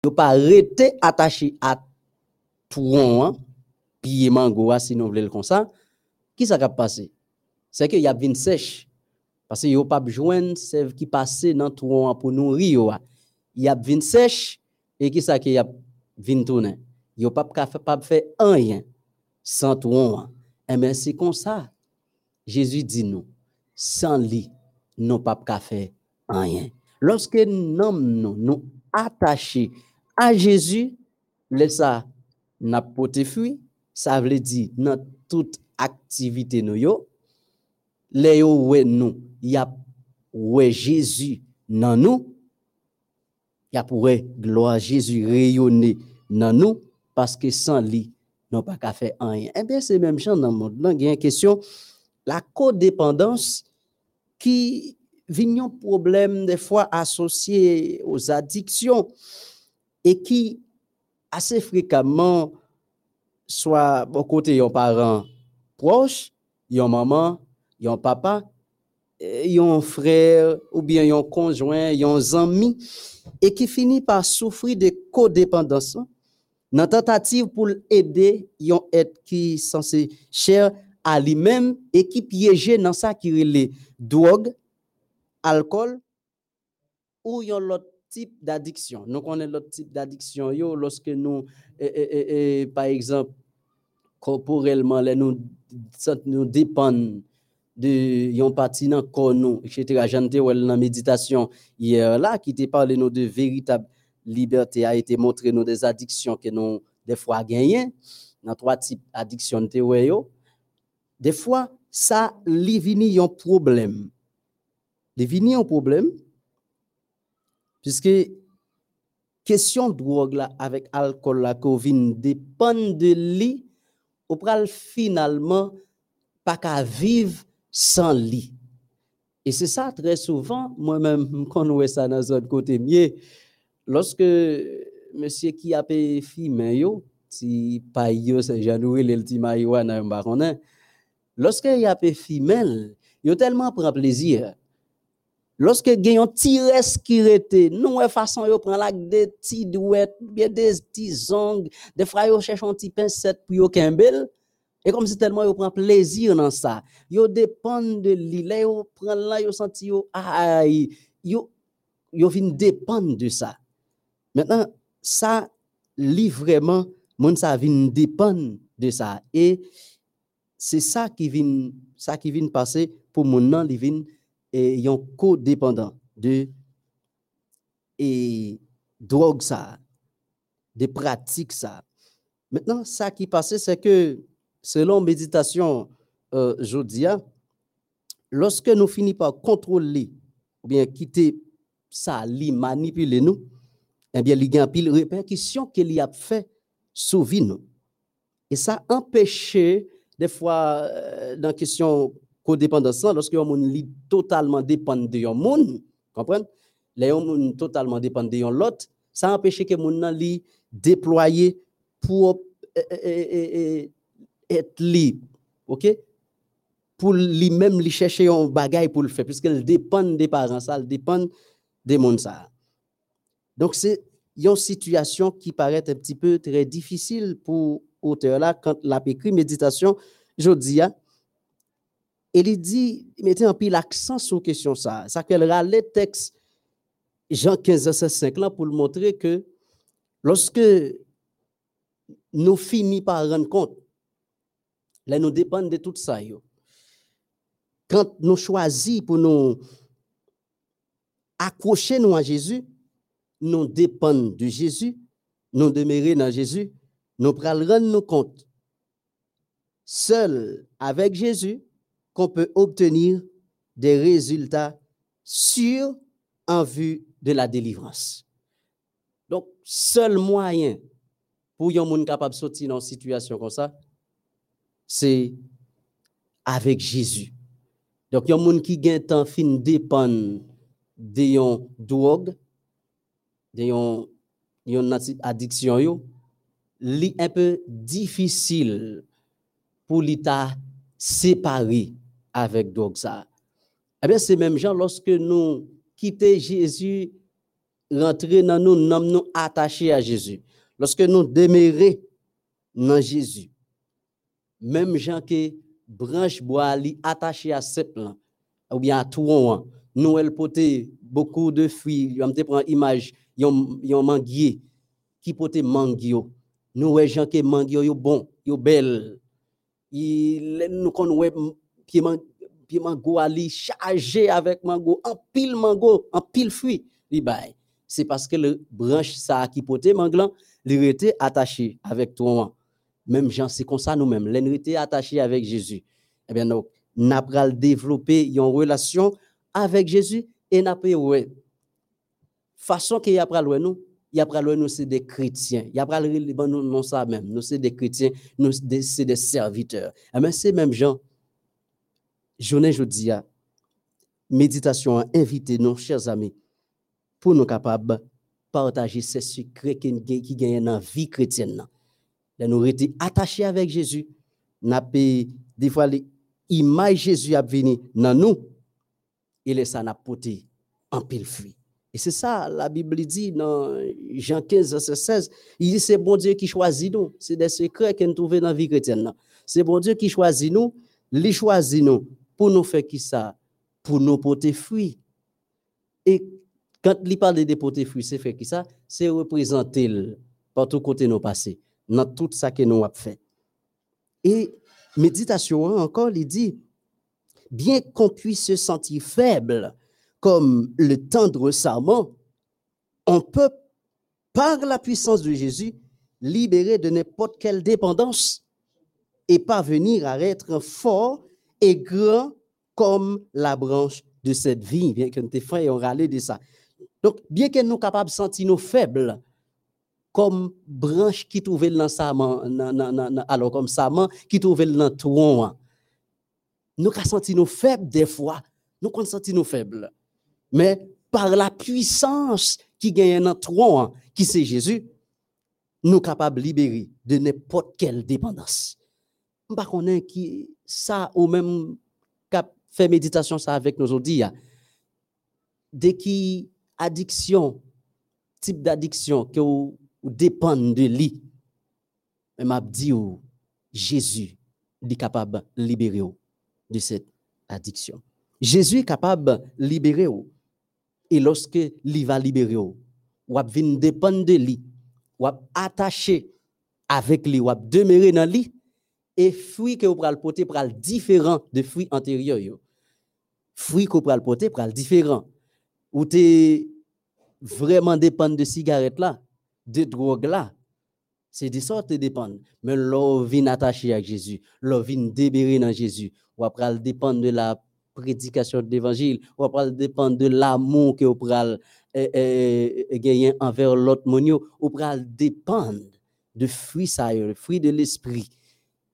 yo pa rete atache a touron an, piye mango a, si nou vle l kon sa, ki sa kap pase? Se ke yap vin sech, pase yo pap jwen sev ki pase nan touron an pou nou ri yo a. Yap vin sech, e ki sa ke yap vin tounen? Yo pap ka fe, pap fe an eh yen, san touron an. Emen se kon sa, Jezu di nou, san li, nou pap ka fe an yen. Lorske nanm nou, nou atache, à Jésus, laisse ça n'a pas fui, ça veut dire dans toute activité nous yo, les yo nous, y a ouais Jésus dans nous, y a pour gloire Jésus rayonner dans nous parce que sans lui, nous pas qu'à faire rien. Eh bien, c'est même chose dans le monde. il y a une question, la codépendance qui vient un problème des fois associé aux addictions et qui assez fréquemment soit au côté d'un parent proche, un maman, un papa, un frère ou bien un conjoint, un ami et qui finit par souffrir de codépendance dans tentative pour aider un être qui censé cher à lui-même et qui piège dans ça qui est drogue, alcool ou un autre type d'addiction. Nous connaissons l'autre type d'addiction. Lorsque nous, par exemple, corporellement, nous, nous dépendons de yon parti dans corps nous, etc. J'en dans la méditation hier là, qui te parle nous de véritable liberté, a été montré des addictions que nous, des fois, gagnons. Dans trois types d'addictions, des fois, ça, li vini un problème. Li vini un problème, puisque question de drogue là, avec alcool là, vin dépend de lui, ou pral finalement pas qu'à vivre sans lui. Et c'est ça très souvent, moi-même, quand on ça dans notre côté mieux, lorsque monsieur qui a payé fille, si yo, c'est Janoué, le petit marijuana, lorsque il a payé femelle, yo tellement prend plaisir. Lorsque petit reste qui rete, nous, façon, yo prend là des petits douettes, bien des petits ongles, des fois, yo cherche un petit pincette pour yo kembel, et comme c'est tellement yo prend plaisir dans ça, yo dépend de lui, là yo prend là yo senti yo aïe, yo yo dépendre de ça. Maintenant ça li vraiment mon ça vinn dépendre de ça et c'est ça qui vient ça qui vient passer pour mon nan li et yon codépendant de et drogue ça, des pratiques ça. Maintenant ça qui passe c'est que selon méditation euh, Jodia, lorsque nous finissons par contrôler ou bien quitter ça, manipuler nous, eh bien, il y a une répercussion qu'il a fait sur nous. Et ça empêche, des fois, euh, dans la question codépendance, lorsque on est totalement dépend de un monde, comprenez? Les gens totalement dépend de l'autre, ça empêche que mon li déployer pour euh, être libre, ok? Pour lui-même lui chercher un bagage pour le faire, puisqu'elle dépend des parents, ça, elle dépend des mondes ça. Donc c'est une situation qui paraît un petit peu très difficile pour l'auteur là quand la écrit méditation, je dis, hein, il dit, mettez un peu l'accent sur question ça. Ça qu'elle les texte Jean 15, 5 là pour montrer que lorsque nous finissons par rendre compte Là, nous dépendons de tout ça. Quand nous choisissons pour nous accrocher nous à Jésus, nous dépendons de Jésus, nous demeurons dans Jésus, nous prenons rendre compte, seul avec Jésus, qu'on peut obtenir des résultats sûrs en vue de la délivrance. Donc, seul moyen pour un monde capable de sortir dans une situation comme ça, c'est avec Jésus. Donc, il y a des gens qui ont temps fin dépend de drogue, de une addiction, c'est un peu difficile pour l'État séparer avec ça. Eh bien, c'est même genre lorsque nous quittons Jésus rentrer dans nous, nous nous attachés à Jésus. Lorsque nous demeurons dans Jésus, même gens que branche bois attaché à ce plan, ou bien à tout nous elle porter beaucoup de fruits, on te prend image, yon yon manguier qui porte mangio. Nous ouais gens que mangio yo bon, yo belle. Il nous kon pied ali chargé avec mango, en pile mango, en pile fruit, li bay. C'est parce que le branche ça qui porte manglan, il était attaché avec toi. Même gens c'est comme ça nous-mêmes, l'en attaché avec Jésus. Eh bien donc, n'a pas développer une relation avec Jésus et n'a pas ouais façon qu'il y a pas nous il y a pas nous c'est des chrétiens il y a pas nous non ça même nous c'est des chrétiens nous c'est des serviteurs eh c'est même journée jeudi méditation invité nos chers amis pour nous capables partager ces secrets qui gagnent dans vie chrétienne nous été attachés avec Jésus n'a des fois l'image Jésus a venu dans nous et les ça n'a en pile fruit. Et c'est ça, la Bible dit dans Jean 15, verset 16, il dit c'est bon Dieu qui choisit nous. C'est des secrets qu'on trouve dans la vie chrétienne. C'est bon Dieu qui choisit nous, il choisit nous pour nous faire qui ça? Pour nous porter fruit. Et quand il parle de porter fruit, c'est faire qui ça? C'est représenter par tout côté nos passés, dans tout ça que nous avons fait. Et méditation encore, il dit, bien qu'on puisse se sentir faible, comme le tendre serment, on peut, par la puissance de Jésus, libérer de n'importe quelle dépendance et parvenir à être fort et grand comme la branche de cette vie, bien que nous frères ont râlé de ça. Donc, bien que nous capables de sentir nous faibles, comme branche qui trouvait dans serment, alors comme serment qui trouvait dans le tronc, nous avons senti nous faibles des fois, nous avons senti nous faibles. Mais par la puissance qui gagne dans tronc, qui c'est Jésus, nous sommes capables de libérer de n'importe quelle dépendance. Je ne qui ça ou même cap fait méditation ça avec nous aujourd'hui. Dès qui addiction, type d'addiction que vous, dépend de lui, mais m'a dit Jésus est capable de libérer de cette addiction. Jésus est capable de libérer. Et lorsque il va libérer, ou va dépendre de lui, ou attaché avec lui, ou demeurer dans lui, et fruit que vous pouvez porter pour différent de fruits antérieurs. Fruit que vous pouvez porter pour différent. Ou tu vraiment dépendre de cigarettes là, de drogue là, c'est de sortes dépendre. Mais l'on vient attaché à Jésus, l'on vient débérer dans Jésus, ou après dépendre de la prédication de l'évangile, ou après dépendre de l'amour que vous pral eh, eh, eh, gagner envers l'autre monde, ou pral dépendre de fruits ça, le fruit de l'esprit.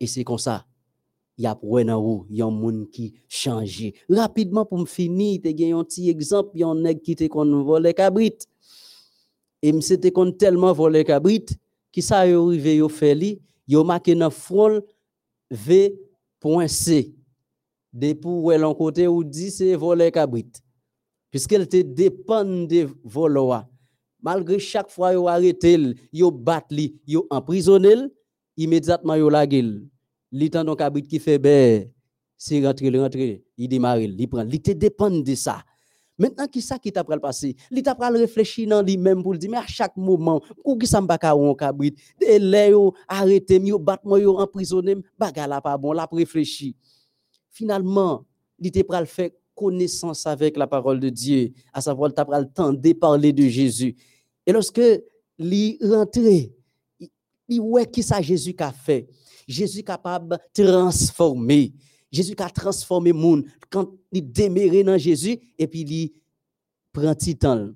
Et c'est comme ça. Il y a pour il y a un monde qui change. Rapidement pour me finir, tu as un petit exemple, il y a un nèg qui te kon volé cabrit. Et m'était kon tellement volé cabrit, qui ça yo arrivé yo fait li, yo marqué dans front V.C. Depuis où l'on côté ou dit c'est voler cabrit. Puisqu'elle te dépend de voloa. Malgré chaque fois yo arrêté, yo bat li, yo emprisonné, immédiatement yo la gueule. Li tan don cabrit qui fait bé, c'est rentré, rentré, il démarre, il prend, il te dépend de ça. Maintenant, qui ça qui t'a le passé? Il t'a pris réfléchir dans lui-même pour dire, mais à chaque moment, pour qui ça m'a pas on cabrit, de l'air arrêté, yo bat moi yo emprisonné, bagala pas bon, la réfléchi. Finalement, il t'a pris faire connaissance avec la parole de Dieu, à savoir, t'a le temps de parler de Jésus. Et lorsque il rentré, il ouais qui ça Jésus a fait? Jésus capable de transformer. Jésus a transformé le monde quand il demeure dans Jésus et puis il prend petit temps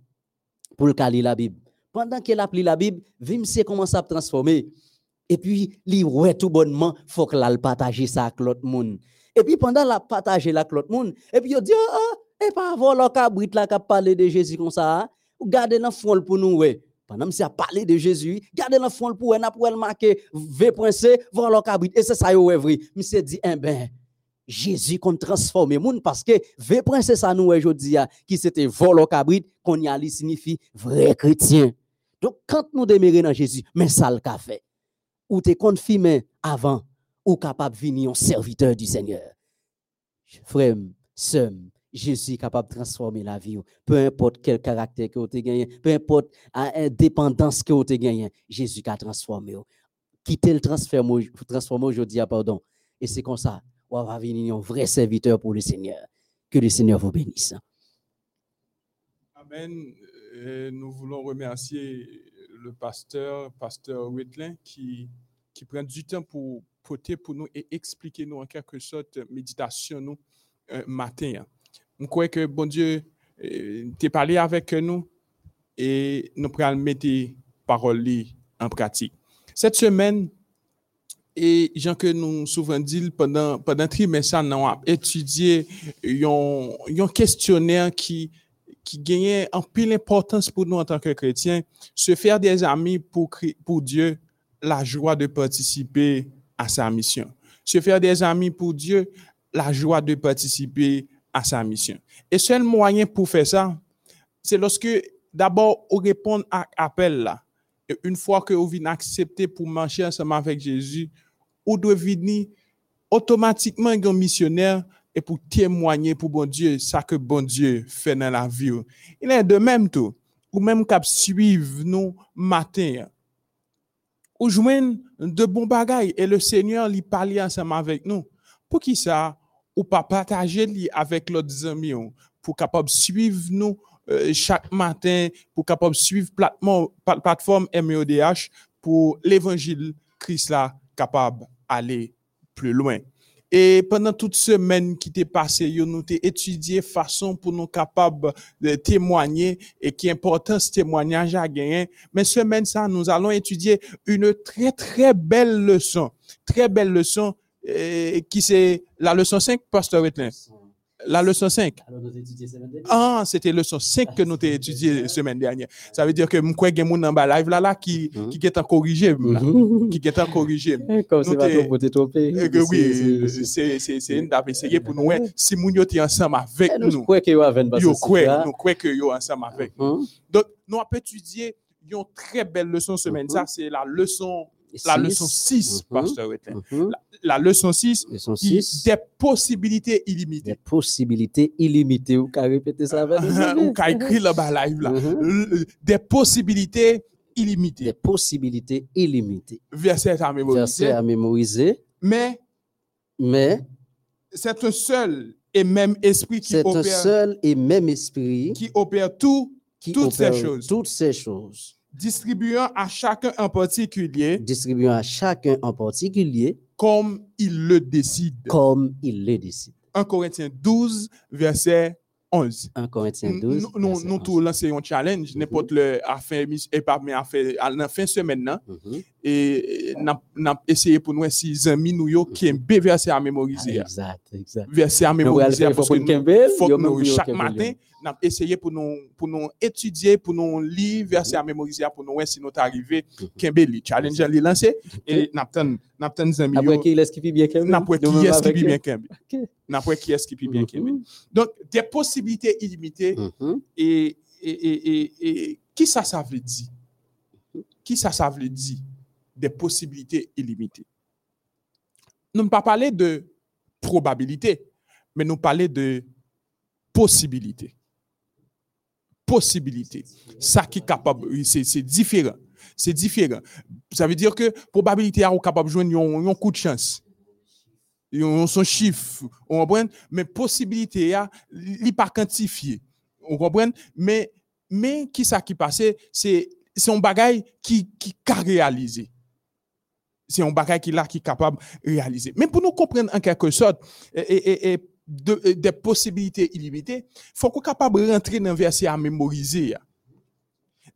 pour le la Bible. Pendant qu'il a lu la Bible, Vim sait comment ça transformer. Et puis, il ouais tout bonnement, faut que la partage ça avec l'autre monde. Et puis, pendant la partager avec l'autre monde, et puis, il dit, ah, et pas avoir le cabrit là de Jésus comme ça, gardez dans le fond pour nous, ouais. Pendant que a parlé de Jésus, gardez dans le fond pour nous, pour marquer V.C, voir le cabrit. Et c'est ça, ouais, vrai. Monsieur dit, eh ben, Jésus qu'on transforme moun parce que vrai prince ça nous aujourd'hui qui c'était vol au cabrit qu'on y a signifie vrai chrétien. Donc quand nous démarrer dans Jésus, mais ça le fait. Ou t'es confirmé avant ou capable de venir un serviteur du Seigneur. Frère, sœur, Jésus est capable de transformer la vie. Peu importe quel caractère que vous avez gagné, peu importe la dépendance que vous avez gagné, Jésus a transformé. Quittez le transformer aujourd'hui, pardon? Et c'est comme ça, on va venir un vrai serviteur pour le Seigneur. Que le Seigneur vous bénisse. Amen. Euh, nous voulons remercier le pasteur, pasteur Whitlin, qui, qui prend du temps pour pour nous et expliquer nous en quelque sorte méditation nous euh, matin. Je crois que bon Dieu euh, t'es parlé avec nous et nous pourrons mettre paroles en pratique. Cette semaine, et Jean que nous souvent dit pendant pendant trimestre, nous avons étudié un questionnaire qui qui gagnait en pile importance pour nous en tant que chrétiens, se faire des amis pour, pour Dieu, la joie de participer à sa mission. Se faire des amis pour Dieu, la joie de participer à sa mission. Et seul moyen pour faire ça, c'est lorsque d'abord on répond à l'appel. Et une fois que vous venez accepter pour marcher ensemble avec Jésus, vous devez venir automatiquement un missionnaire et pour témoigner pour bon Dieu, ça que bon Dieu fait dans la vie. Il est de même tout, ou même cap suivre nous matin. Ou joindre de bons bagailles et le Seigneur lui parler ensemble avec nous. Pour qui ça, ou pas partager avec l'autre amis, pour capable suivre nous euh, chaque matin, pour capable suivre plateforme, plateforme MEODH pour l'évangile Christ là capable aller plus loin. Et pendant toute semaine qui t'est passée, nous avons étudié façon pour nous capables de témoigner et qui important ce témoignage à gagner. Mais semaine ça, nous allons étudier une très, très belle leçon. Très belle leçon, qui c'est? La leçon 5, Pasteur Wetlin. La leçon 5. Ah, c'était leçon 5 que nous avons étudié la semaine dernière. Ça veut dire que je crois que mon live là, là qui, mm -hmm. qui est en corrigé. qui est en corrigé. Comme c'est pas pour te tromper. Oui, c'est une d'avoir essayé pour nous. Si nous sommes ensemble avec nous. Nous croyons que nous avons Nous croyons que nous ensemble avec nous. Donc, nous avons étudié une très belle leçon semaine. Ça, c'est la leçon la leçon 6, Pasteur Wetlin. La, leçon 6, leçon qui- 6. des possibilités illimitées. Des possibilités illimitées. Vous pouvez répéter ça avec qu'a écrit là bas live là. Mhm. Des possibilités illimitées. Des possibilités illimitées. Verset à mémoriser. Verset à mémoriser. Mais Mais c'est un seul et même esprit qui c'est un opère, seul et même esprit qui opère tout, qui toutes ces opère choses. toutes ces choses, distribuant à chacun en particulier distribuant à chacun en particulier comme il le décide. comme il le décide. 1 Corinthiens 12, verset 11. 1 Corinthiens Nous, 12. nous, nous 11. tous lancer un challenge, n'importe le à fin et pas mais à fin à la fin semaine là, Mhm. Et n'a essayé pour nous si amis nous yo bien verset à mémoriser. Exact, exact. Verset à mémoriser parce que nous- faut que nous, chaque matin, n'a essayé pour nous, pour nous étudier, pour nous lire, verset à mémoriser, pour nous, si nous arrivé, Mhm. Kimberly, challenge li lancé, et n'a n'a amis Après, qui laisse qui bien Campbell? n'a pas qui est-ce qui bien. Ok. N'a pas qui est-ce qui bien. Mhm. Donc, des possibilités illimitées, Mhm. et, et, et, et, et qui ça, ça veut dire? Qui ça, ça veut dire? Des possibilités illimitées. Nous ne pas parler de probabilité, mais nous parler de possibilité. Possibilité. Ça qui est capable, c'est différent. C'est différent. Ça veut dire que probabilité est capable de jouer un, coup de chance. Yon son chiffre, on mais possibilité li pas quantifié. On comprend, mais mais qui ça qui passe, c'est un bagage qui qui ka réaliser. C'est un bagage qui là qui est capable de réaliser. Mais pour nous comprendre en quelque sorte et, et, et de- et des possibilités illimitées, faut qu'on capable de rentrer dans le verset à mémoriser. ya.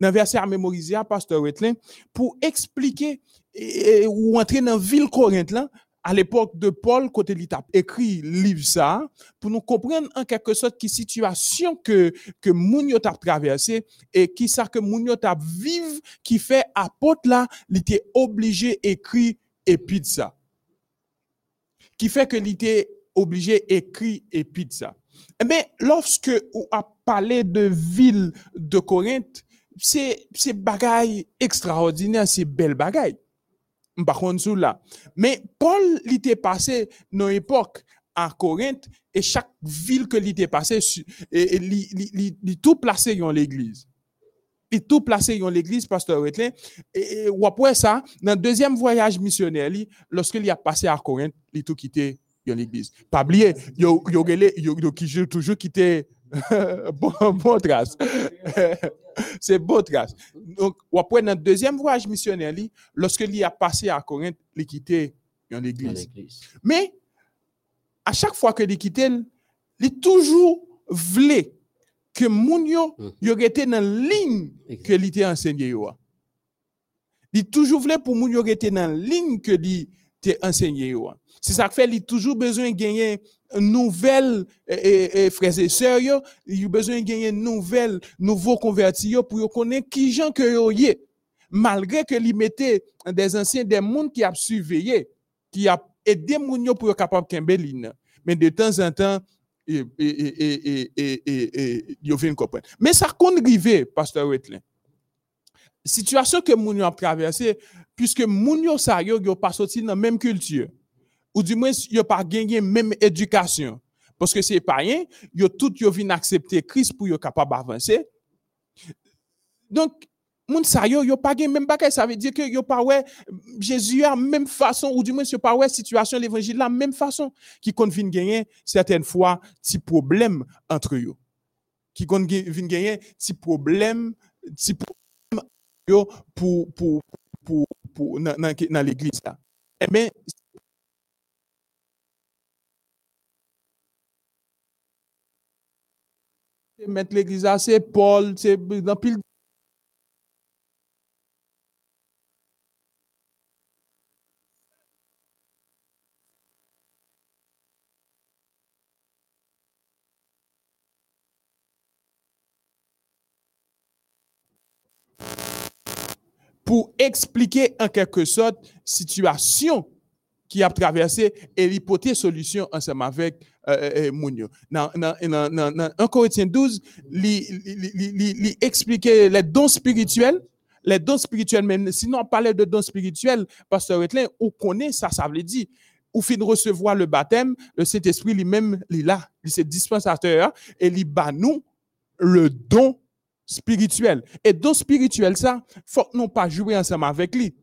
Dans le verset à mémoriser, ya, Pasteur Wetlin, pour expliquer ou entrer dans la ville Corinthe à l'époque de Paul, côté il a écrit livre ça, pour nous comprendre en quelque sorte qui situation que, que moun yo t'a traversé et qui ça que moun yo t'a vive qui fait apôtre là, il était obligé écrit épître ça. Qui fait que il obligé écrit et pizza. Eh bien, lorsque on a parlé de ville de Corinthe, c'est c'est bagaille extraordinaire, c'est belle bagaille. Mais Paul, il était passé dans l'époque à Corinthe et chaque ville que il était passé, li tout placé dans l'église. Il tout placé dans l'église, pasteur Wetlin. Et, après ça, dans le deuxième voyage missionnaire, lorsqu'il a passé à Corinthe, il tout quitté dans l'église. Pas oublier, qui j'ai toujours quitté bon bon trace. C'est bon trace. Donc après dans le deuxième voyage missionnaire, li, lorsqu'il y a passé à Corinthe, il quitté l'église. l'église. Mais à chaque fois que il quitte, il toujours voulait que moun yo Mhm. yo été dans la ligne que il était enseigné. Il toujours voulait pour moun yo été dans la ligne que il était enseigné. C'est ça que fait il toujours besoin de gagner eh, eh, eh, frères et sœurs yo, de gagner une nouvelle nouveaux convertis yo pour yo connaître qui gens que yo yé. Malgré que il mettait des anciens des mondes qui a surveillé qui a aidé moun yo pour être capable kembe ligne. Mais de temps en temps, et, et, et, et, et, et, et, yo vient comprendre. Mais ça compte rive, pasteur Wetlin. Situation que moun yo a traversé, puisque moun yo sa yo, yo pas sorti dans même culture. Ou du moins, yo pas gagné même éducation. Parce que c'est pas rien, yo tout yo vinn accepter Christ pour yo capable avancer. Donc, moun sa yo, yo pas gen même bagay, ça veut dire que yo pas ouais Jésus a même façon, ou du moins yo pas ouais situation l'évangile la même façon, qui kon vin gagner certaines fois ti problème entre yo. Qui vin gagner ti problème, ti problème pour pour pour pour dans l'église là. Eh bien, mettre l'église là, c'est Paul, c'est dans pile pour expliquer en quelque sorte situation qui a traversé et l'hypothèse solution ensemble avec moun yo. Dans, dans, dans, dans, dans 1 Corinthiens 12, li, li, li, li, li- li expliquer les dons spirituels, les dons spirituels, mais sinon on parlait de dons spirituels, Pasteur Wetlin, on connaît ça, ça veut dire, ou fin de recevoir le baptême, le Saint-Esprit lui-même, est là, il est dispensateur, et il bat nous le don spirituel. Et don spirituel, ça, faut nous pas jouer ensemble avec lui.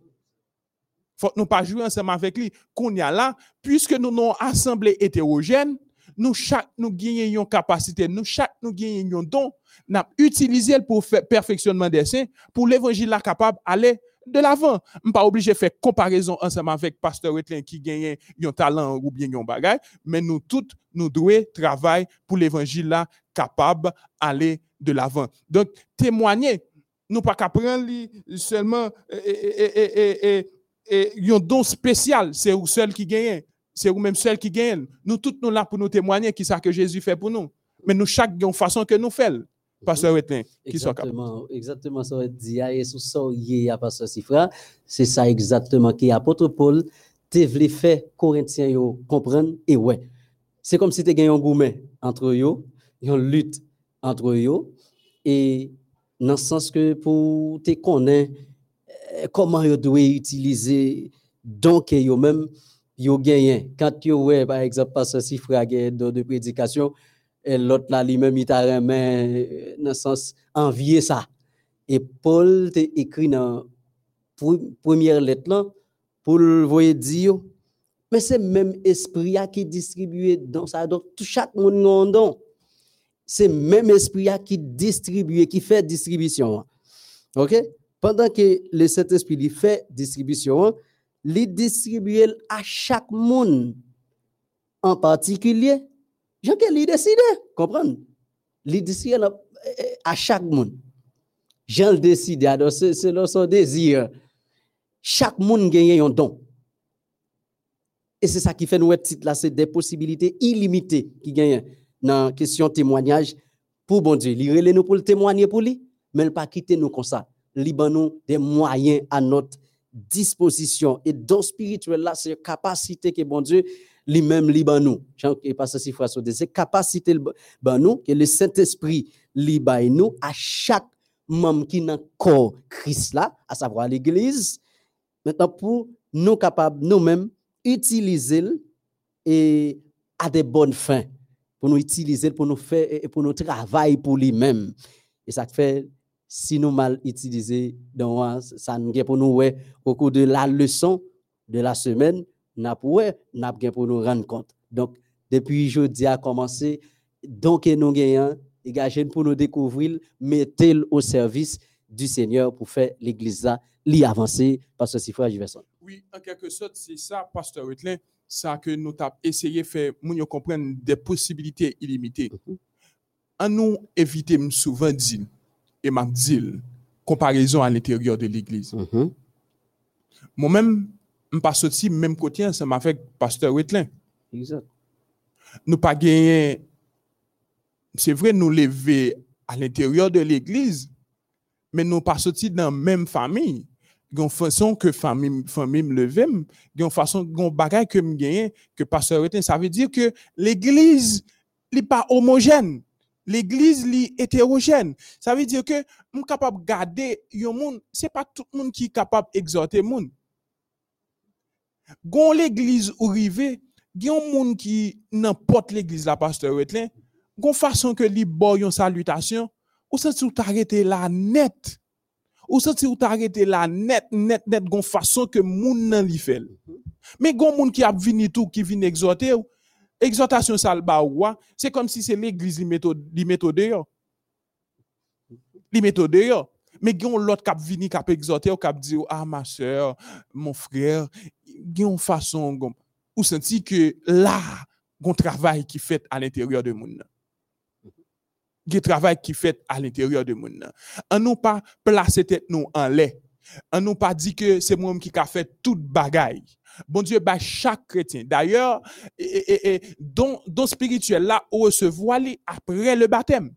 Faut nous pas jouer ensemble avec lui. Qu'on y a là, puisque nous nous assemblée hétérogène, nous chaque nous gagnons une capacité, nous chaque nous gagnons un don, n'a utilisé pour faire perfectionnement des saints, pour l'évangile là capable aller de l'avant. Je pas obligé de faire comparaison ensemble avec pasteur Wetlin qui gagne un talent ou bien un bagage, mais nous tous nous devons travailler pour l'évangile là capable aller de l'avant. Donc témoigner, nous pas qu'à prendre seulement et, et, et, et, don spécial, c'est vous seul qui gagne, c'est vous même seul qui gagne. Nous tous nous là pour nous témoigner qui ça que Jésus fait pour nous. Mais nous chaque façon que nous faisons. Pasteur Wetlin, qui soit. Exactement, exactement ça dit et sous ça y a pas ce Sifra, c'est ça exactement qui apôtre Paul te voulait faire Corinthiens yo comprendre? Et ouais. C'est comme si tu gagné un gourmet entre yo, une lutte entre yo et dans le sens que pour te connaître euh, comment yo doit utiliser donc yo même yo gagné quand yo ouais par exemple pasteur Sifra gagné don de prédication et l'autre là lui-même il t'a remis euh, dans le sens envier ça. Et Paul t'a écrit dans pre- première lettre là pour le voyer dire mais c'est même esprit qui distribue dans ça. Donc chaque monde a un don. C'est même esprit qui distribue qui fait distribution. OK? Pendant que le Saint-Esprit fait distribution il distribue à chaque monde en particulier Jean que lui décide, comprendre? Lui décide à- chaque monde. Jean le décide, alors c'est c'est son désir. Chaque monde gagne un don. Et c'est ça qui fait nous titre là, c'est des possibilités illimitées qui gagnent dans la question témoignage pour bon Dieu. Il nous pour le témoigner pour lui, mais il pas quitter nous comme ça. Il ban nous des moyens à notre disposition et don spirituel là, c'est capacité que bon Dieu lui-même li ban nous. Jean et pasteur Sifra Sodé, c'est capacité ban nous que le Saint-Esprit li ban nous à chaque membre qui dans corps Christ là, à savoir l'église. Maintenant pour nous capables nous-mêmes utiliser et à des bonnes fins pour nous utiliser pour nous faire et pour nous travailler pour lui-même. Et ça fait si nous mal utilisé donc ça nous pour nous ouais, au cours de la leçon de la semaine n'a pour n'a pour nous rendre compte. Donc depuis jeudi a commencé donc nous gagnons et pour nous découvrir mettez au service du Seigneur pour faire l'église là avancer parce que c'est frère. Oui, en quelque sorte, c'est ça, Pasteur Wetlin, ça que nous avons essayé de faire, nous comprendre des possibilités illimitées. Mhm. En nous éviter souvent dire, et m'a dit, comparaison à l'intérieur de l'église. Mhm. Moi-même, je ne pas sorti même côté, ça m'a fait Pasteur Wetlin. Exact. Nous pas gagné, c'est vrai, nous lever à l'intérieur de l'église, mais nous pas sorti dans la même famille gon façon que famille famille me lever gon façon gon bagay que me gagner que pasteur ça veut dire que l'église n'est pas homogène l'église est hétérogène. Ça veut dire que suis capable garder yon monde c'est pas tout le monde qui est capable d'exhorter monde. Gon l'église ou rivé yon monde qui n'importe l'église la pasteur Wetlin gon façon que li bo yon salutation ou ça tout arrêter là net. Ou senti ou t'arrêter là net net net gon façon que moun nan li fait mais gon moun qui a vini tout qui vient exhorter ou exhortation ça le ba ou c'est comme si c'est l'église li méthode yo li méthode yo mais gon l'autre qui vini qui exhorter ou qui dit ah ma soeur mon frère gon façon gon ou senti que là gon travail qui fait à l'intérieur de moun nan du travail qui fait à l'intérieur de monde. On nous pas placer tête en lait. On nous pas dit que c'est moi qui a fait toute bagaille. Bon Dieu, bah, chaque chrétien. D'ailleurs, et, et, spirituel là, on recevoir après le baptême.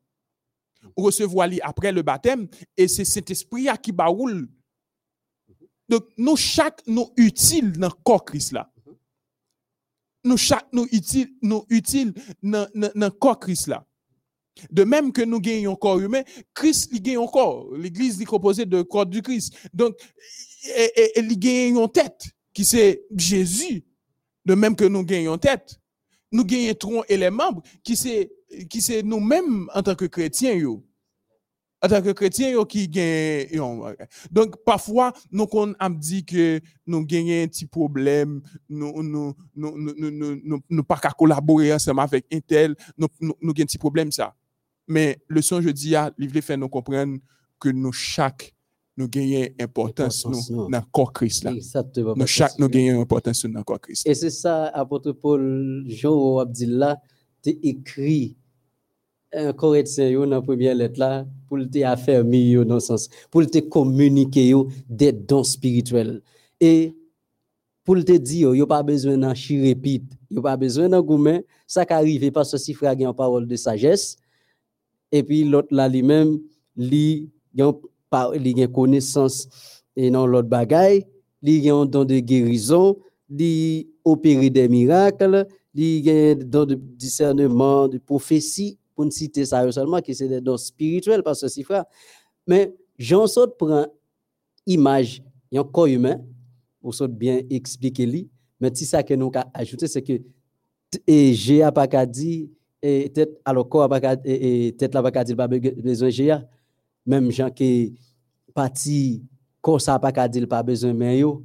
On recevoir après le baptême et c'est cet esprit qui baoule. Donc, nous chaque nous utile dans le corps Christ là. Nous chaque nous utile, nous dans le corps Christ là. De même que nous gagnons corps humain, Christ il gagne corps. L'Église est composée de corps du Christ. Donc, il gagne tête, qui c'est Jésus. De même que nous gagnons tête, nous gagnons et les membres, qui c'est qui c'est nous-mêmes en tant que chrétiens. Yo. En tant que chrétiens, yo, qui gagnent. Donc, parfois, nous on dit que nous gagnons un petit problème, nous nous nous nous nous nous, nous, pas collaborer ensemble avec un tel, nous nous, nous gagnons un petit problème ça. Mais le son, je dis, à il fait nous comprendre que nous, chaque, nous gagnons importance nous, dans le corps Christ. Là. Nous, chaque, nous gagnons importance dans le corps Christ. Et c'est ça, apôtre Paul, Jean Abdillah, tu écrit un Corinthien dans la première lettre là, pour te affermir dans sens, pour te communiquer des dons spirituels. Et pour te dire, il n'y a pas besoin d'un chirépite, il n'y a pas besoin d'un gourmet, ça qui arrive parce que si frère une parole de sagesse, et puis l'autre là lui-même lui a une connaissance et non l'autre bagaille lui a un don de guérison lui opérer des miracles lui a un don de discernement de prophétie pour ne citer ça seulement que c'est des dons spirituels parce que c'est frère mais Jean saute prend image un corps humain pour saute bien expliquer lui mais si ça que nous ajouter c'est que j'ai pas tête alors et tête là pas dire pas besoin géa même gens qui parti corps ça pas dire pas besoin mais yo.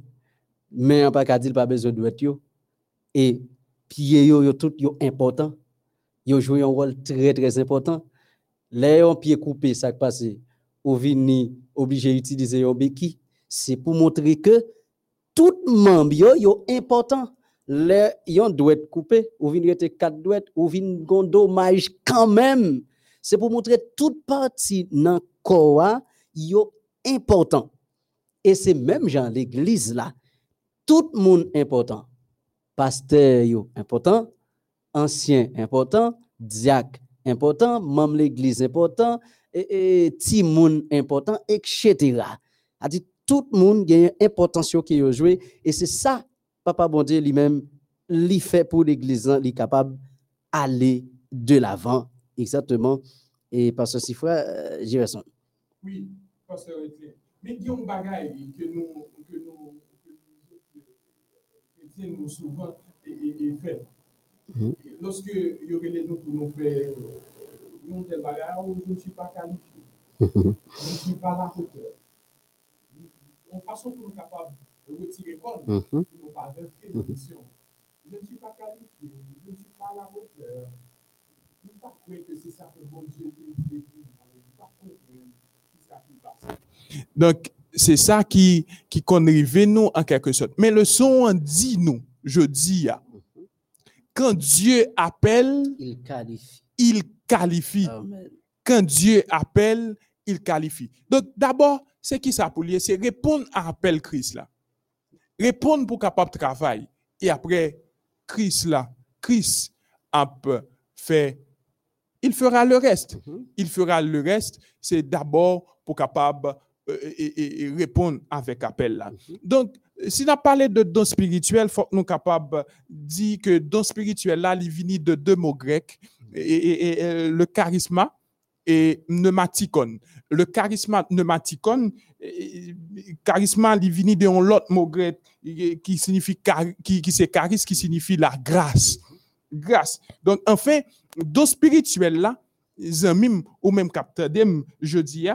Mais pas dire pas besoin de yo. Et pied yo yo tout yo important. Yo jouent un rôle très très important. Les on pied coupé ça passe. Ou vini obligé d'utiliser un béquille. C'est pour montrer que tout membre yo yo important. Les yon doit être coupé, ou vin rete quatre doigts, ou vin gon quand même. C'est pour montrer toute partie dans corps yo important. Et c'est même genre l'église là, tout le monde important. Pasteur yo important, ancien important, diacre important, membre l'église important, et, et timoun important, etc. A dit tout le monde a une importance qui a joué. Et c'est ça, Papa Bon Dieu lui-même, lui fait pour l'Église, il est capable d'aller de l'avant. Exactement. Et parce que si fois, euh, raison. Oui, pasteur Étienne. Mais il y a un bagage que nous, que nous, que nous, souvent et, et, et fait. Mhm. Lorsque il y aurait nous pour nous faire euh, un tel bagage, je ne suis pas qualifié. Mhm. Je ne suis pas la hauteur. En façon pour nous capables de retirer compte, Mhm. pour nous pas vérifier nos missions. Je ne suis pas qualifié, je ne suis pas la hauteur. Je ne pas croire que c'est ça que bon Dieu dit. Je ne pas croire que Donc, c'est ça qui, qui conrive nous en quelque sorte. Mais le son en dit nous, je dis, ah, quand Dieu appelle, Il qualifie. il qualifie. Amen. Quand Dieu appelle, il qualifie. Donc, d'abord, c'est qui ça pour lui? C'est répondre à l'appel Christ là. Répondre pour capable de travailler. Et après, Christ là, Christ a peu fait, il fera le reste. Mhm. Il fera le reste. C'est d'abord pour capable euh, et, et- répondre avec appel là. Mhm. Donc, si on parlé de don spirituel, il faut que nous capables de dire que don spirituel là, il vient de deux mots grecs, et, et- et, euh, le charisme et pneumatikon. Le charisme pneumatikon, euh, charisme, il vient de un autre mot grec qui signifie, qui, qui c'est charisme, qui signifie la grâce. Grâce. Donc, enfin, don spirituel là, zamim, ou même capteur je dis, euh,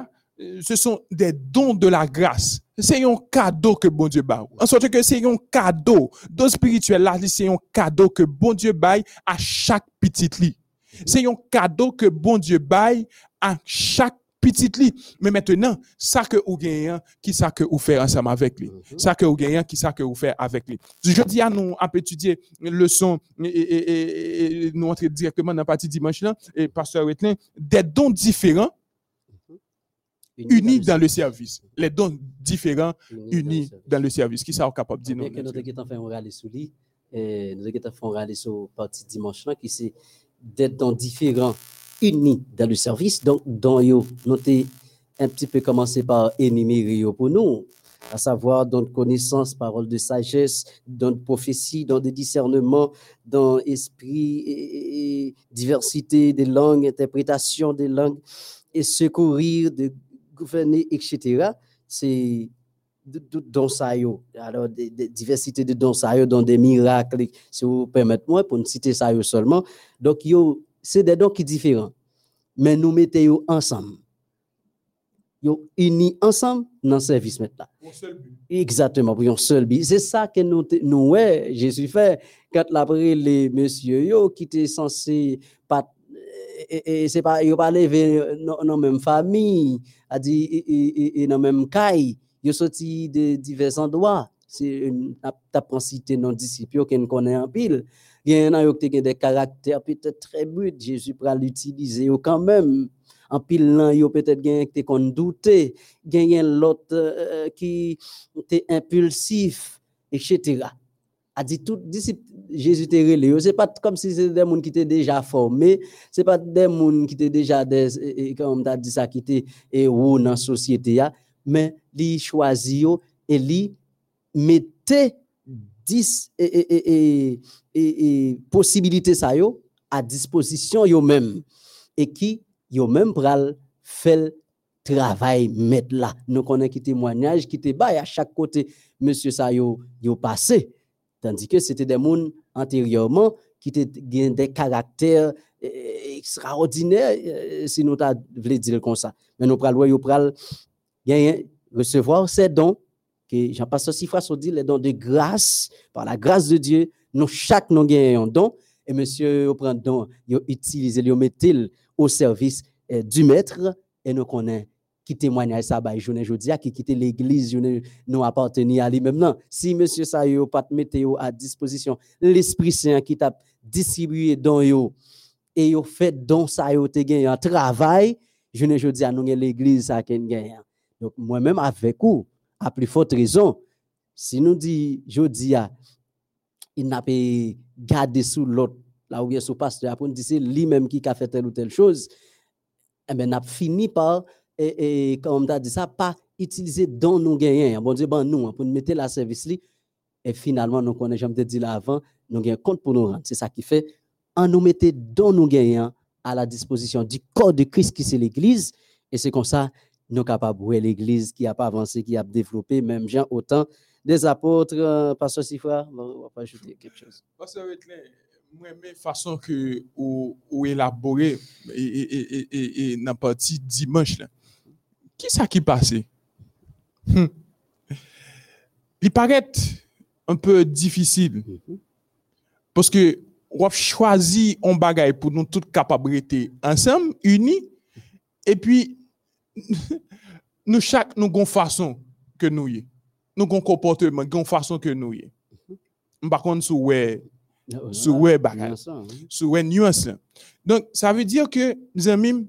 ce sont des dons de la grâce. C'est un cadeau que bon Dieu baille. En sorte que c'est un cadeau. Don spirituel là, c'est un cadeau que bon Dieu baille à chaque petite lit. C'est un cadeau que bon Dieu baille à chaque petite lit. Mais maintenant, ça que vous gagnez, qui ça que vous faites ensemble avec lui? Mhm. Ça que vous gagnez, qui ça que vous faites avec lui? Je dis à nous, à étudier leçon et, et, et- et nous entrer directement dans la partie dimanche là, et pasteur Wetlin, des dons différents, unis dans le service. Les dons différents, unis dans le service. Qui ça est capable de dire nous? que nous avons fait un rallye sous lui, nous avons fait un rallye sur partie dimanche qui c'est d'être dans différents unis dans le service. Donc, dans yo, nous avons un petit peu commencé par énumérer pour nous, à savoir dans connaissance, parole de sagesse, dans prophétie, dans des discernements, dans esprit et- et diversité des langues, interprétation des langues, et secourir, de gouverner, etc. C'est de- de- dons ça yo. Alors, des, des diversité de dons ça yo, dans des miracles, si vous permettez moi, pour ne citer ça yo seulement. Donc, yo, c'est des dons qui sont différents. Mais nous mettons ensemble. Yo unis ensemble dans le service maintenant. Exactement, pour un seul but. C'est ça que nous, nous ouais, Jésus fait quand l'après les messieurs yo qui étaient censés pas et, et c'est pas yo pas levé dans dans même famille, a dit et, dans même caille, yo sorti de divers endroits. C'est t'as pas cité non disciples yo qu'on connaît en pile. Il y en a qui ont des caractères peut-être très bruts, Jésus pourra l'utiliser quand même. En pile là, yo peut-être gen qui qu'on douter, gen l'autre euh, qui était impulsif, etc. A dit tout disciple Jésus te relé, c'est pas comme si c'était des gens qui étaient déjà formés, c'est pas des gens qui étaient déjà des comme t'as dit ça qui étaient héros dans la société mais li choisi et li mettait 10 et, et, et, et, et, et possibilités ça yo à disposition yo même. Et qui yo même pral fait travail mettre là. Nous connaissons qui témoignage qui te à chaque côté monsieur ça yo yo passé tandis que c'était des gens antérieurement qui étaient des caractères eh, extraordinaires eh, si nous voulu dire comme ça. Mais nous pral gagner recevoir ces dons que Jean-Pasteur Sifras dit les dons de grâce par la grâce de Dieu nous chaque nous gagnons un don. Et monsieur yo prend don yo utilise yo met-il au service eh, du maître et nous connaît qui témoigne ça ba journée jodi a qui quitte l'église nous appartenir à lui-même non. Si monsieur ça yo pas mettre à disposition l'esprit saint qui t'a distribué don yo et yo fait don ça yo te gagné un travail journée jodi a nous l'église ça ken gagne. Donc moi même avec vous à plus forte raison si nous dit jodi il n'a pas gardé sous l'autre là où il est sous pasteur pour nous dire c'est lui-même qui a fait telle ou telle chose eh ben n'a fini par et, comme as dit ça pas utiliser don nous gagnons, bon Dieu, ben nous, pour nous mettre la service li, et finalement, nous connaissons, j'aime te dire là avant, nous un compte pour nous rendre. C'est ça qui fait, en nous mettant don nous gagnons à la disposition du corps de Christ qui c'est l'Église, et c'est comme ça, nous sommes capables de l'Église qui a pas avancé, qui a développé, même gens autant des apôtres, euh, Pasteur Sifra, on va pas ajouter quelque chose. Pasteur Wetlin, moi, mais façon que ou, ou élaborer et, et, et, et, dans dimanche. Qui ça qui passé? Hmm. Il paraît un peu difficile parce que on choisi un bagage pour nous toutes capables ensemble, unis, et puis nous chaque nous avons façon que nous y. Nous avons comportement, nous avons façon que nous y. Par contre, sous ouais, sous ouais bagage, sous ouais nuance. Donc, ça veut dire que, mes amis,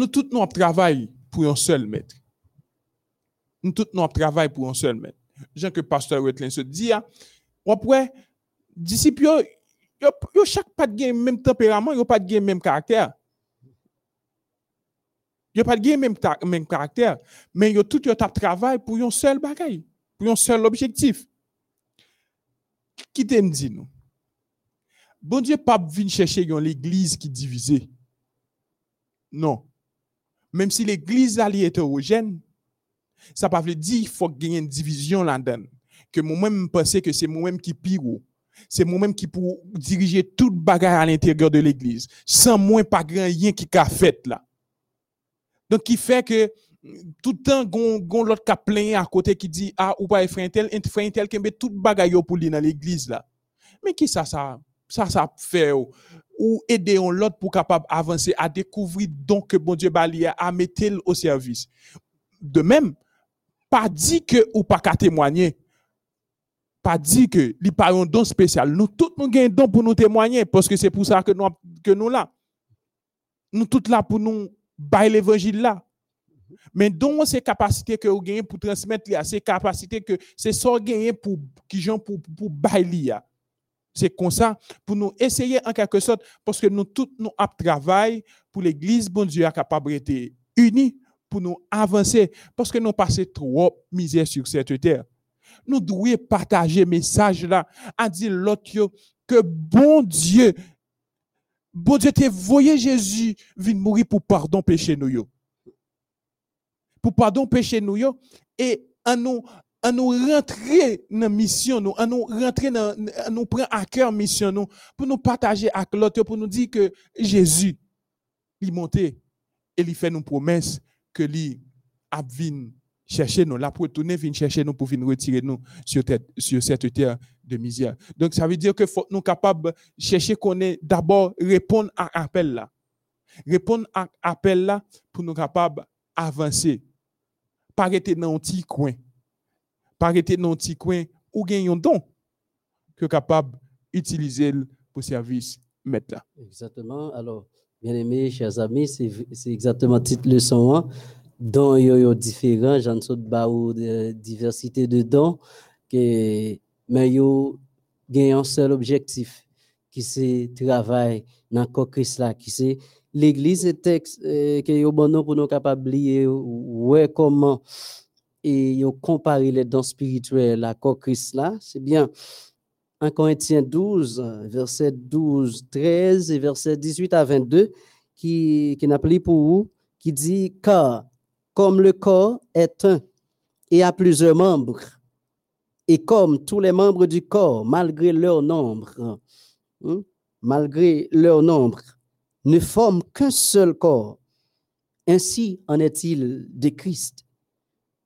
nous tous nous travaillons pour un seul maître. Nous tous nous travaillons pour un seul maître. Jean que pasteur Wetlin se dit, ah, après, disciples, yo, chaque pas de même tempérament, yo pas de même caractère. Yo pas de même, même caractère, mais yo tout yo travail pour un seul bagage, pour un seul objectif. Qui t'aime dit nous? Bon Dieu pas vinn chercher l'église qui divisée. Non. Même si l'église ali est hétérogène, ça pas veut dire qu'il faut gagner une division là-dedans. Que moi-même penser que c'est moi-même qui pire. C'est moi-même qui pour diriger toute bagarre à l'intérieur de l'église. Sans moi, pas grand rien qui a fait là. Donc, qui fait que tout le temps, gon, l'autre qui a plein à côté qui dit, ah, ou pas frère tel, frère tel qui met toute yo pour lui dans l'église là. Mais qui ça, ça, ça, ça fait ou, ou aider on l'autre pour capable avancer à découvrir donc que bon Dieu bali à mettre au service. De même, pas dit que ou pas qu'à témoigner. Pas dit que li pas un don spécial. Nous tous nous gagnons un don pour nous témoigner parce que c'est pour ça que nous que nous là. Nous tous là pour nous bailler l'évangile là. Mais don que vous gagnez pour transmettre là, c'est capacité que c'est ça gagner pour qui gens pour pour bailler là. C'est comme ça pour nous essayer en quelque sorte parce que nous tous nous travail pour l'église bon Dieu est capable d'être unis pour nous avancer parce que nous passons trop misère sur cette terre. Nous devons partager message là à dire l'autre que bon Dieu bon Dieu te voyé Jésus venir mourir pour pardon péché nous. Pour pardon péché nous et en nous en nous rentrer dans la mission nous, en nous rentrer dans nous prendre à cœur mission nous pour nous partager avec l'autre pour nous dire que Jésus il monté et il fait nous promesses que lui a chercher nous là pour retourner vinn chercher nous pour venir retirer nous sur, sur cette terre de misère. Donc ça veut dire que faut nous capables chercher qu'on est d'abord répondre à appel là. Répondre à appel là pour nous capables avancer. Pas rester dans un petit coin. Pas rester dans un petit coin ou gagner un don que capable utiliser pour service mettre là. Exactement. Alors, bien aimés, chers amis, c'est exactement cette leçon hein, dont il y a différents, j'en saute ba ou de diversité de dons, que, mais yo gagne un seul objectif, qui c'est travail dans Christ là, qui c'est l'église texte euh, que yo bon pour nous capables lier ouais comment et yo comparer les dons spirituels à corps Christ là, c'est bien 1 Corinthiens 12, euh, verset 12, 13 et verset 18 à 22, qui, qui n'a pris pour vous, qui dit, car comme le corps est un et a plusieurs membres, et comme tous les membres du corps, malgré leur nombre, hein, malgré leur nombre, ne forment qu'un seul corps, ainsi en est-il de Christ.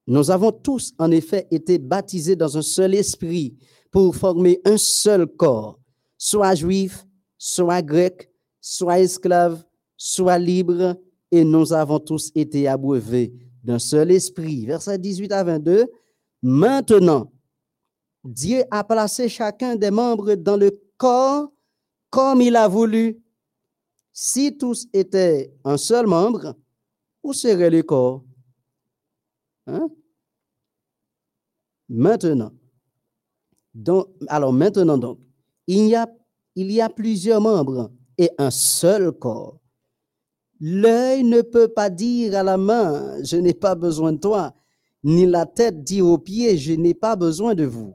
Nous avons tous, en effet, été baptisés dans un seul esprit pour former un seul corps, soit juif, soit grec, soit esclave, soit libre, et nous avons tous été abreuvés d'un seul esprit. Verset 18 à 22. Maintenant, Dieu a placé chacun des membres dans le corps comme il a voulu. Si tous étaient un seul membre, où serait le corps? Hein? Maintenant, donc, alors maintenant donc, il y, a, il y a plusieurs membres et un seul corps. L'œil ne peut pas dire à la main, je n'ai pas besoin de toi, ni la tête dire aux pieds, je n'ai pas besoin de vous.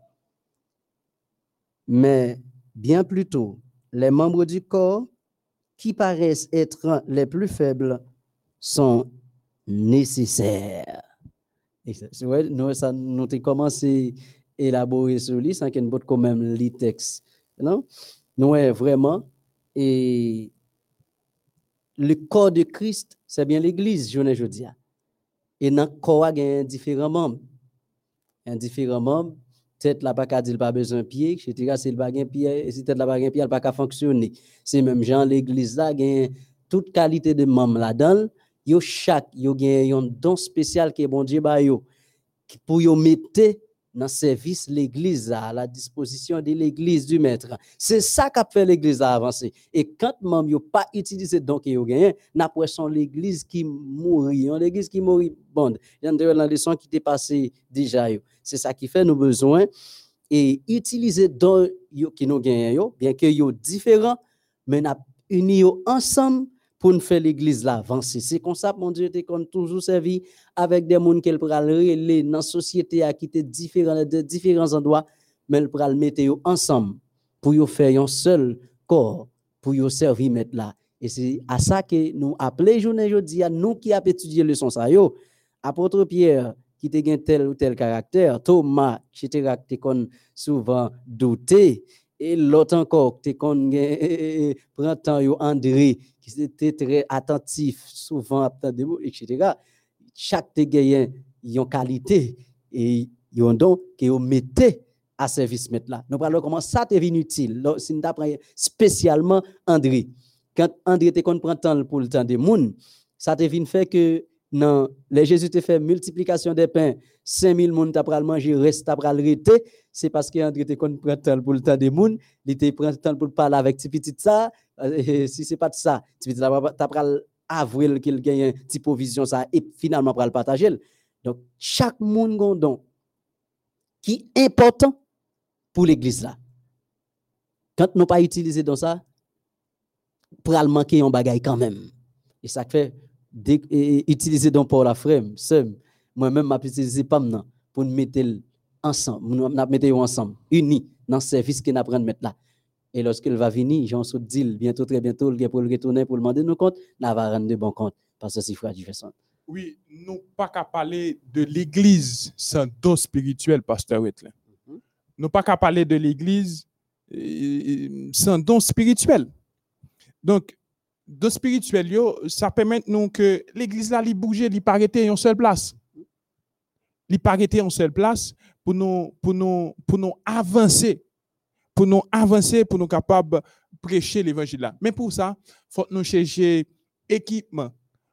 Mais bien plutôt, les membres du corps qui paraissent être les plus faibles sont nécessaires. Vrai, nous, avons commencé à élaborer ce livre sans qu'il ait quand même les textes. Non? Nous, vraiment, et le corps de Christ, c'est bien l'Église, je ne dis. Et dans le corps, il y a différents membres. A différents membres. Tête là, pas qu'à dire pas besoin de pied, etc. Si pas pied, si tête là, pas pied, il pas fonctionner. C'est même genre l'Église là, a toute qualité de membres là-dedans. Yo chaque, yo a un don spécial que bon Dieu ba yo, pour yo mettre dans service l'église à la disposition de l'église du maître. C'est ça qu'a fait l'église à avancer. Et quand même yo pas utilisé donc yo gagné, n'a son l'église qui mourit, l'église qui mourit bon. J'en la leçon qui était passée déjà C'est ça qui fait nos besoins et utiliser don yo qui nous gagne bien que yo différents mais n'a unis ensemble pour nous faire l'église là avancer. C'est comme ça, mon Dieu, qu'on toujours servi avec des gens qui pourra relayer dans la société à quitter différents, différents endroits, mais elle pourra le mettre ensemble pour faire un seul corps, pour y servir mettre là. Et c'est à ça que nous appelons journée aujourd'hui, à nous qui avons étudié le son ça, apôtre Pierre, qui te tel ou tel caractère, Thomas, qui te souvent douté, et l'autre encore, qui te prend temps, André, qui était très attentif, souvent à des mots, etc. Chaque te gagne une qualité et un don que vous mettez à service mettre là. Nous parlons comment ça est utile. Si nous apprenons spécialement André. Quand André te prend temps pour le temps des monde, ça te fait que non, les Jésus te fait multiplication des pains, 5000 moun t'a pral manger, reste t'a pral rete, c'est parce que André te kon prend temps pour le temps des moun, il te prend temps pour parler avec ti petit ça, euh, si c'est pas de ça, ti petit t'a pral avril qu'il gagne petit provision ça et finalement pral partager. Donc chaque moun gon don qui est important pour l'église là. Quand nous pas utiliser dans ça, pral manquer un bagage quand même. Et ça fait utiliser donc pour la moi-même, m'a utilisé pas maintenant pour nous mettre ensemble, nous mettre ensemble, unis dans le service qu'on apprend de mettre là. Et lorsqu'il va venir, j'en suis dit bientôt, très bientôt, il pour le retourner pour demander nos comptes, nous va rendre de bons comptes. Parce que c'est frère Jefferson. Oui, nous pas qu'à parler de l'église sans don spirituel, pasteur Wetlin. Mm-hmm. Nous pas qu'à parler de l'église euh, sans don spirituel. Donc, don spirituel, ça permet nous que l'église là, bouge, il paraît en seule place. Il paraît en seule place pour nous, pour nous, pour nous avancer, pour nous avancer, pour nous capables prêcher l'évangile là. Mais pour ça, il faut nous chercher équipement.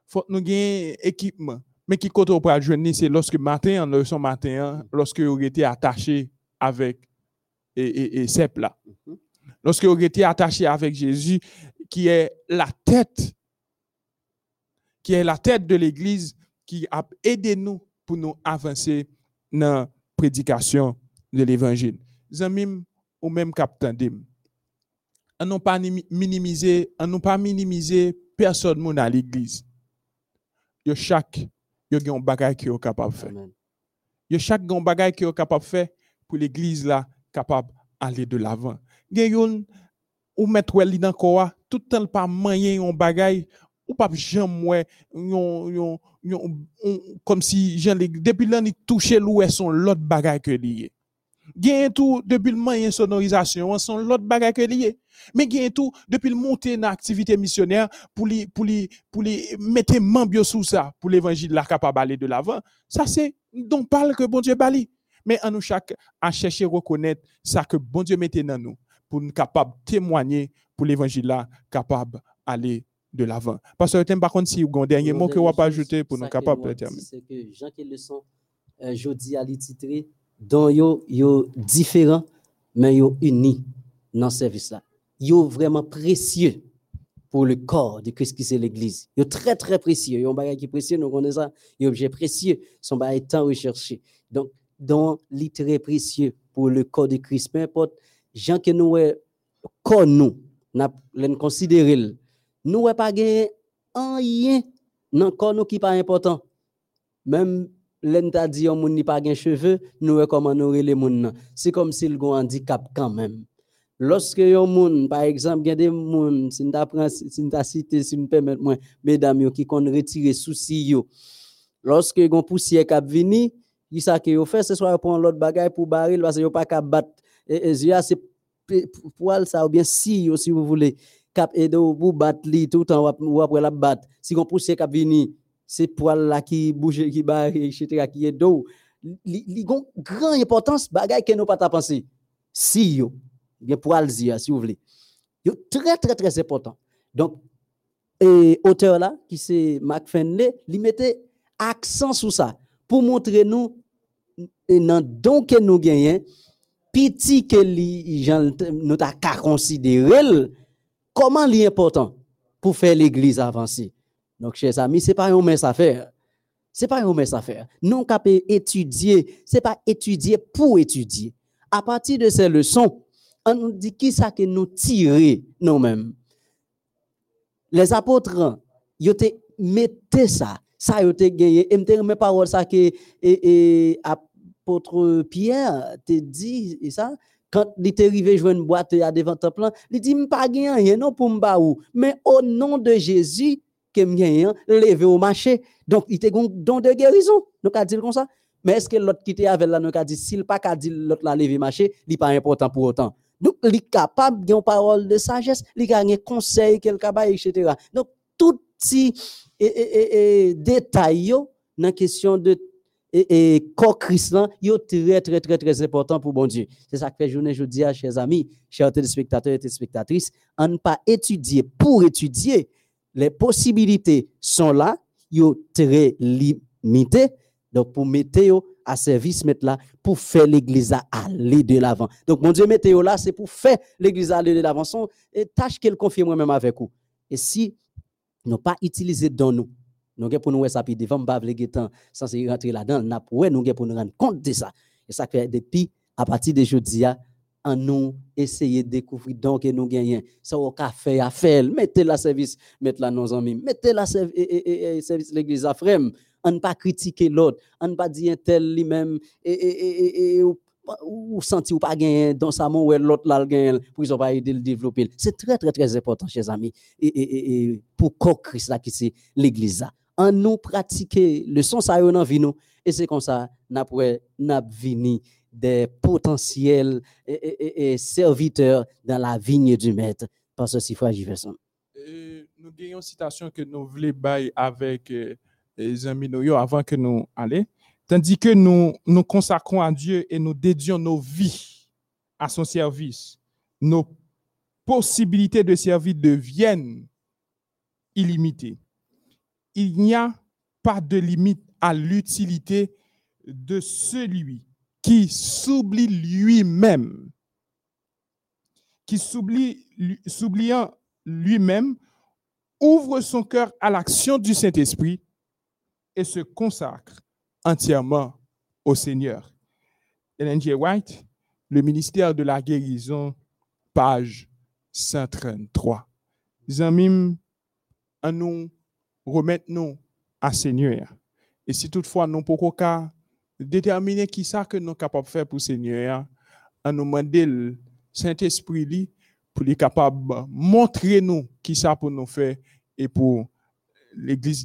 Il faut nous gagner équipement. Mais qui compte pour joindre, c'est lorsque matin, en leçon matin, lorsque vous été attaché avec et, et, et là. Mm-hmm. Lorsque vous été attaché avec Jésus, qui est la tête, qui est la tête de l'Église, qui a aidé nous pour nous avancer dans la prédication de l'Évangile. Zamim ou même captain dim. On n'a pas minimiser, on n'a pas minimiser personne à l'église. Yo chaque yo un bagage qui est capable de faire. Yo chaque un bagage qui est capable de faire pour l'église là capable d'aller de l'avant. Gen ou mettre li dans quoi tout le temps pas moyen un bagay ou pas jamais yon, yon, comme si depuis l'année touché l'ouest son l'autre bagay que lié Gen tout depuis le moyen sonorisation son l'autre bagay que lié mais gen tout depuis le monter dans activité missionnaire pour li pour li pour li mettre membres sous ça pour l'évangile la capable aller de l'avant ça c'est dont parle que bon Dieu bali. Mais en nous chaque à chercher reconnaître ça que bon Dieu mettait dans nous pour nous capable témoigner pour l'évangile là, capable d'aller de l'avant. Parce que par contre, si vous avez un dernier mot que vous pas ajouter pour nous capable de terminer. C'est que Jean qui le sont, euh, je dis à l'ititré, dont yo yo différents, mais yo unis dans ce service là. Yo vraiment précieux pour le corps de Christ qui c'est l'église. Yo très très précieux. Yo un bagage qui précieux, nous connaissons ça. Yo objet précieux, son bagage tant recherché. Donc, dans très précieux pour le corps de Christ, peu importe, gens que nous corps nous, n'a considéré nous pas gagné rien nan corps nous qui pas important. Même l'en t'a dit on moun pas gen cheveux, nous recommandons les moun nan. C'est comme s'il gon handicap yon moun, par exemple, gen des moun, si n'ta prend, si n'ta cité, si me permet moi, mesdames yo, qui kon retire souci yo. Lorsque yon poussière kap vini, que yo que yo. Et, et c'est poil ça ou bien si yo, si vous voulez, kap aider pour battre li tout temps ou après la battre. Si yon poussière kap vini, c'est poil là qui bouge, qui barre, etc., qui est d'eau. Li, gon grand importance, bagaille que nous pas ta penser. Si yo bien pour Alzia, si vous voulez. C'est très, très, très important. Donc, et auteur là, qui c'est Mark Fenley, il mettait accent sur ça pour montrer nous, dans don que nous gagnons, petit que nous avons considérer comment est important pour faire l'église avancer. Donc, chers amis, ce n'est pas un mince affaire. Ce n'est pas un mince affaire. Nous, avons étudier, ce n'est pas étudier pour étudier. À partir de ces leçons, on nous dit qui ça que nous tirer nous-mêmes. Les apôtres, ils ont mettez ça, ça ils ont gagné. Et me mes paroles ça que apôtre Pierre te dit et ça quand il est arrivé jouer une boîte à devant temple, il dit pas gagner rien non pour ou, mais au nom de Jésus que m'gagne lever au marché. Donc il était don de guérison. Nous a dit comme ça. Mais est-ce que l'autre qui était avec là nous a dit s'il pas dit l'autre la lever marché, il pas important pour autant. Donc, il est capable de parole de sagesse, il a un conseil, etc. Donc, tout ces détails dans la question de et, corps Christ très très très très important pour bon Dieu. C'est ça que fait journée dis à chers amis, chers téléspectateurs et téléspectatrices, on ne pas étudier pour étudier. Les possibilités sont là, yo très limitées. Donc pour mettre à service mettre là pour faire l'église aller de l'avant. Donc mon Dieu mettez là c'est pour faire l'église aller de l'avant. Son tâche qu'elle confie moi-même avec vous. Et si nous pas utilisé dans nous nous pour nous ça puis devant sans rentrer là-dedans nous pour nous rendre compte de ça. Et ça fait depuis à partir de jeudi en nous essayer de découvrir donc nous gagnons ça au café à faire mettez la service mettez la nos amis mettez la service l'église à frère ne pas critiquer l'autre, on ne pas dire tel lui-même et, et, et, ou senti ou pas dans sa main ou l'autre là gagne pour pas aider le développer. C'est très très très important chers amis et, pour qu'on Christ là qui l'église. En nous pratiquer le son ça dans vie nous et c'est comme ça n'a n'a vini des potentiels et, serviteurs dans la vigne du maître parce que c'est frère Giverson. Nous avons une citation que nous voulons bailler avec euh, les amis avant que nous allions. Tandis que nous nous consacrons à Dieu et nous dédions nos vies à son service, nos possibilités de servir deviennent illimitées. Il n'y a pas de limite à l'utilité de celui qui s'oublie lui-même, qui s'oubliant lui-même, ouvre son cœur à l'action du Saint-Esprit et se consacre entièrement au Seigneur. Ellen G. White, le ministère de la guérison, page 133. Zamim, à nous remettre nous à Seigneur. Et si toutefois nous pouvons déterminer qui ça que nous sommes capables de faire pour Seigneur, à nous demander le Saint-Esprit pour être capable de montrer nous qui ça pour nous faire et pour l'Église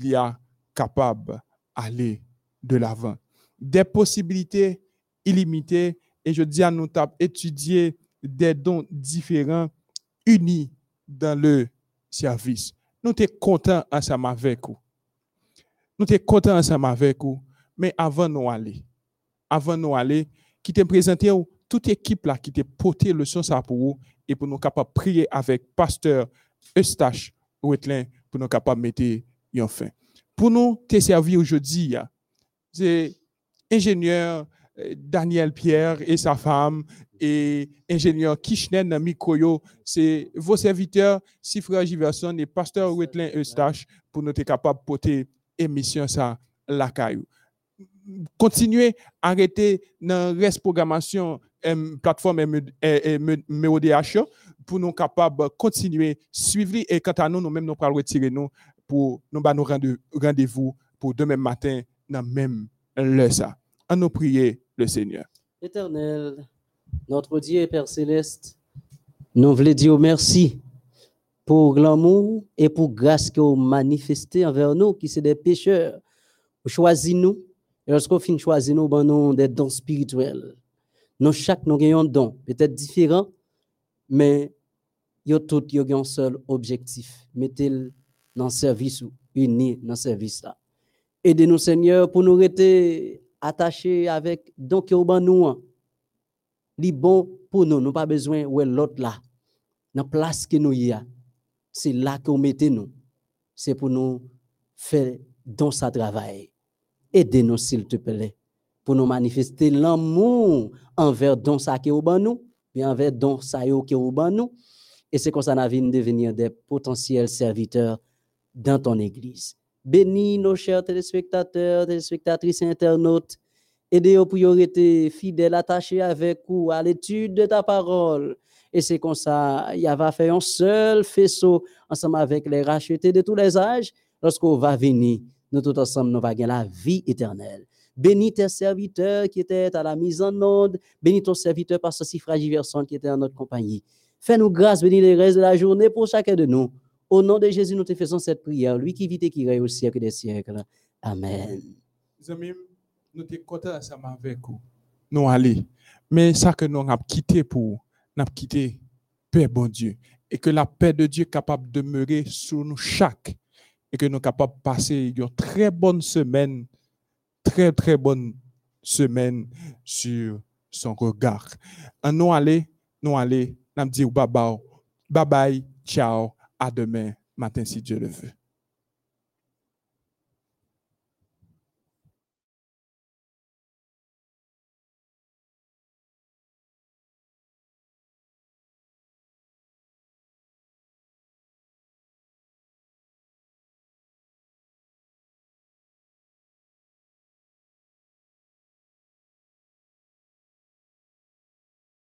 capable d'aller de l'avant. Des possibilités illimitées et je dis à nous étudier des dons différents unis dans le service. Nous sommes contents ensemble avec vous. Nous sommes contents ensemble avec vous. Mais avant nous aller, avant nous aller, qui te présenter toute équipe là qui t'a porté le son ça pour vous et pour nous capables prier avec pasteur Eustache Wetlin pour nous capables mettre fin pour nous te servir aujourd'hui, c'est ingénieur Daniel Pierre et sa femme et ingénieur Kishnen Mikoyo, c'est vos serviteurs, Sifra Giverson et pasteur Wetlin Eustache pour nous être capables de porter émission ça la caillou. Continuez, arrêter dans reste programmation plateforme MEODH pour nous capables de continuer suivre et quant à nous, nous-mêmes nous pourrons retirer nous pour nous bah, nous rendre- rendez-vous pour demain matin dans même ça. À nous prier le Seigneur. Éternel, notre Dieu et Père céleste, nous voulons dire merci pour l'amour et pour grâce que vous manifestez envers nous, qui sont des pécheurs. Vous choisissez nous, et lorsqu'on finit choisir nous, ben nous des dons spirituels. Nous, chaque, nous avons un don, peut-être différent, mais yo tout yo un seul objectif. Mettez-le dans le service ou uni dans le service là. Aidez-nous, Seigneur, pour nous rester attachés avec donc que ban nous. an. Li bon pour nous, nous pas besoin ouais l'autre là. Dans place que nous y a. C'est là que vous mettez nous. C'est pour nous faire dans sa travail. Aidez-nous s'il te plaît pour nous manifester l'amour envers don ça que vous ban nous, bien envers don yo que vous ban nous. Et c'est comme ça nous devenir des potentiels serviteurs dans ton église. Bénis nos chers téléspectateurs, téléspectatrices et internautes. Aidez-nous pour y fidèles, attachés avec vous à l'étude de ta parole. Et c'est comme ça, il va faire un seul faisceau ensemble avec les rachetés de tous les âges. Lorsqu'on va venir, nous tous ensemble, nous va gagner la vie éternelle. Bénis tes serviteurs qui étaient à la mise en onde. Bénis ton serviteur par ce si fragile personne qui était en notre compagnie. Fais-nous grâce, bénis les restes de la journée pour chacun de nous. Au nom de Jésus, nous te faisons cette prière. Lui qui vit et qui règne au siècle des siècles. Amen. Les amis, nous sommes contents ensemble avec vous. Nous allons. Mais ça que nous avons quitté pour, nous avons quitté Père bon Dieu. Et que la paix de Dieu est capable de demeurer sur nous chaque. Et que nous sommes capables de passer une très bonne semaine, très très bonne semaine sur son regard. En nous aller, nous aller, nous dire bye bye, bye bye, ciao, à demain matin si Dieu le veut.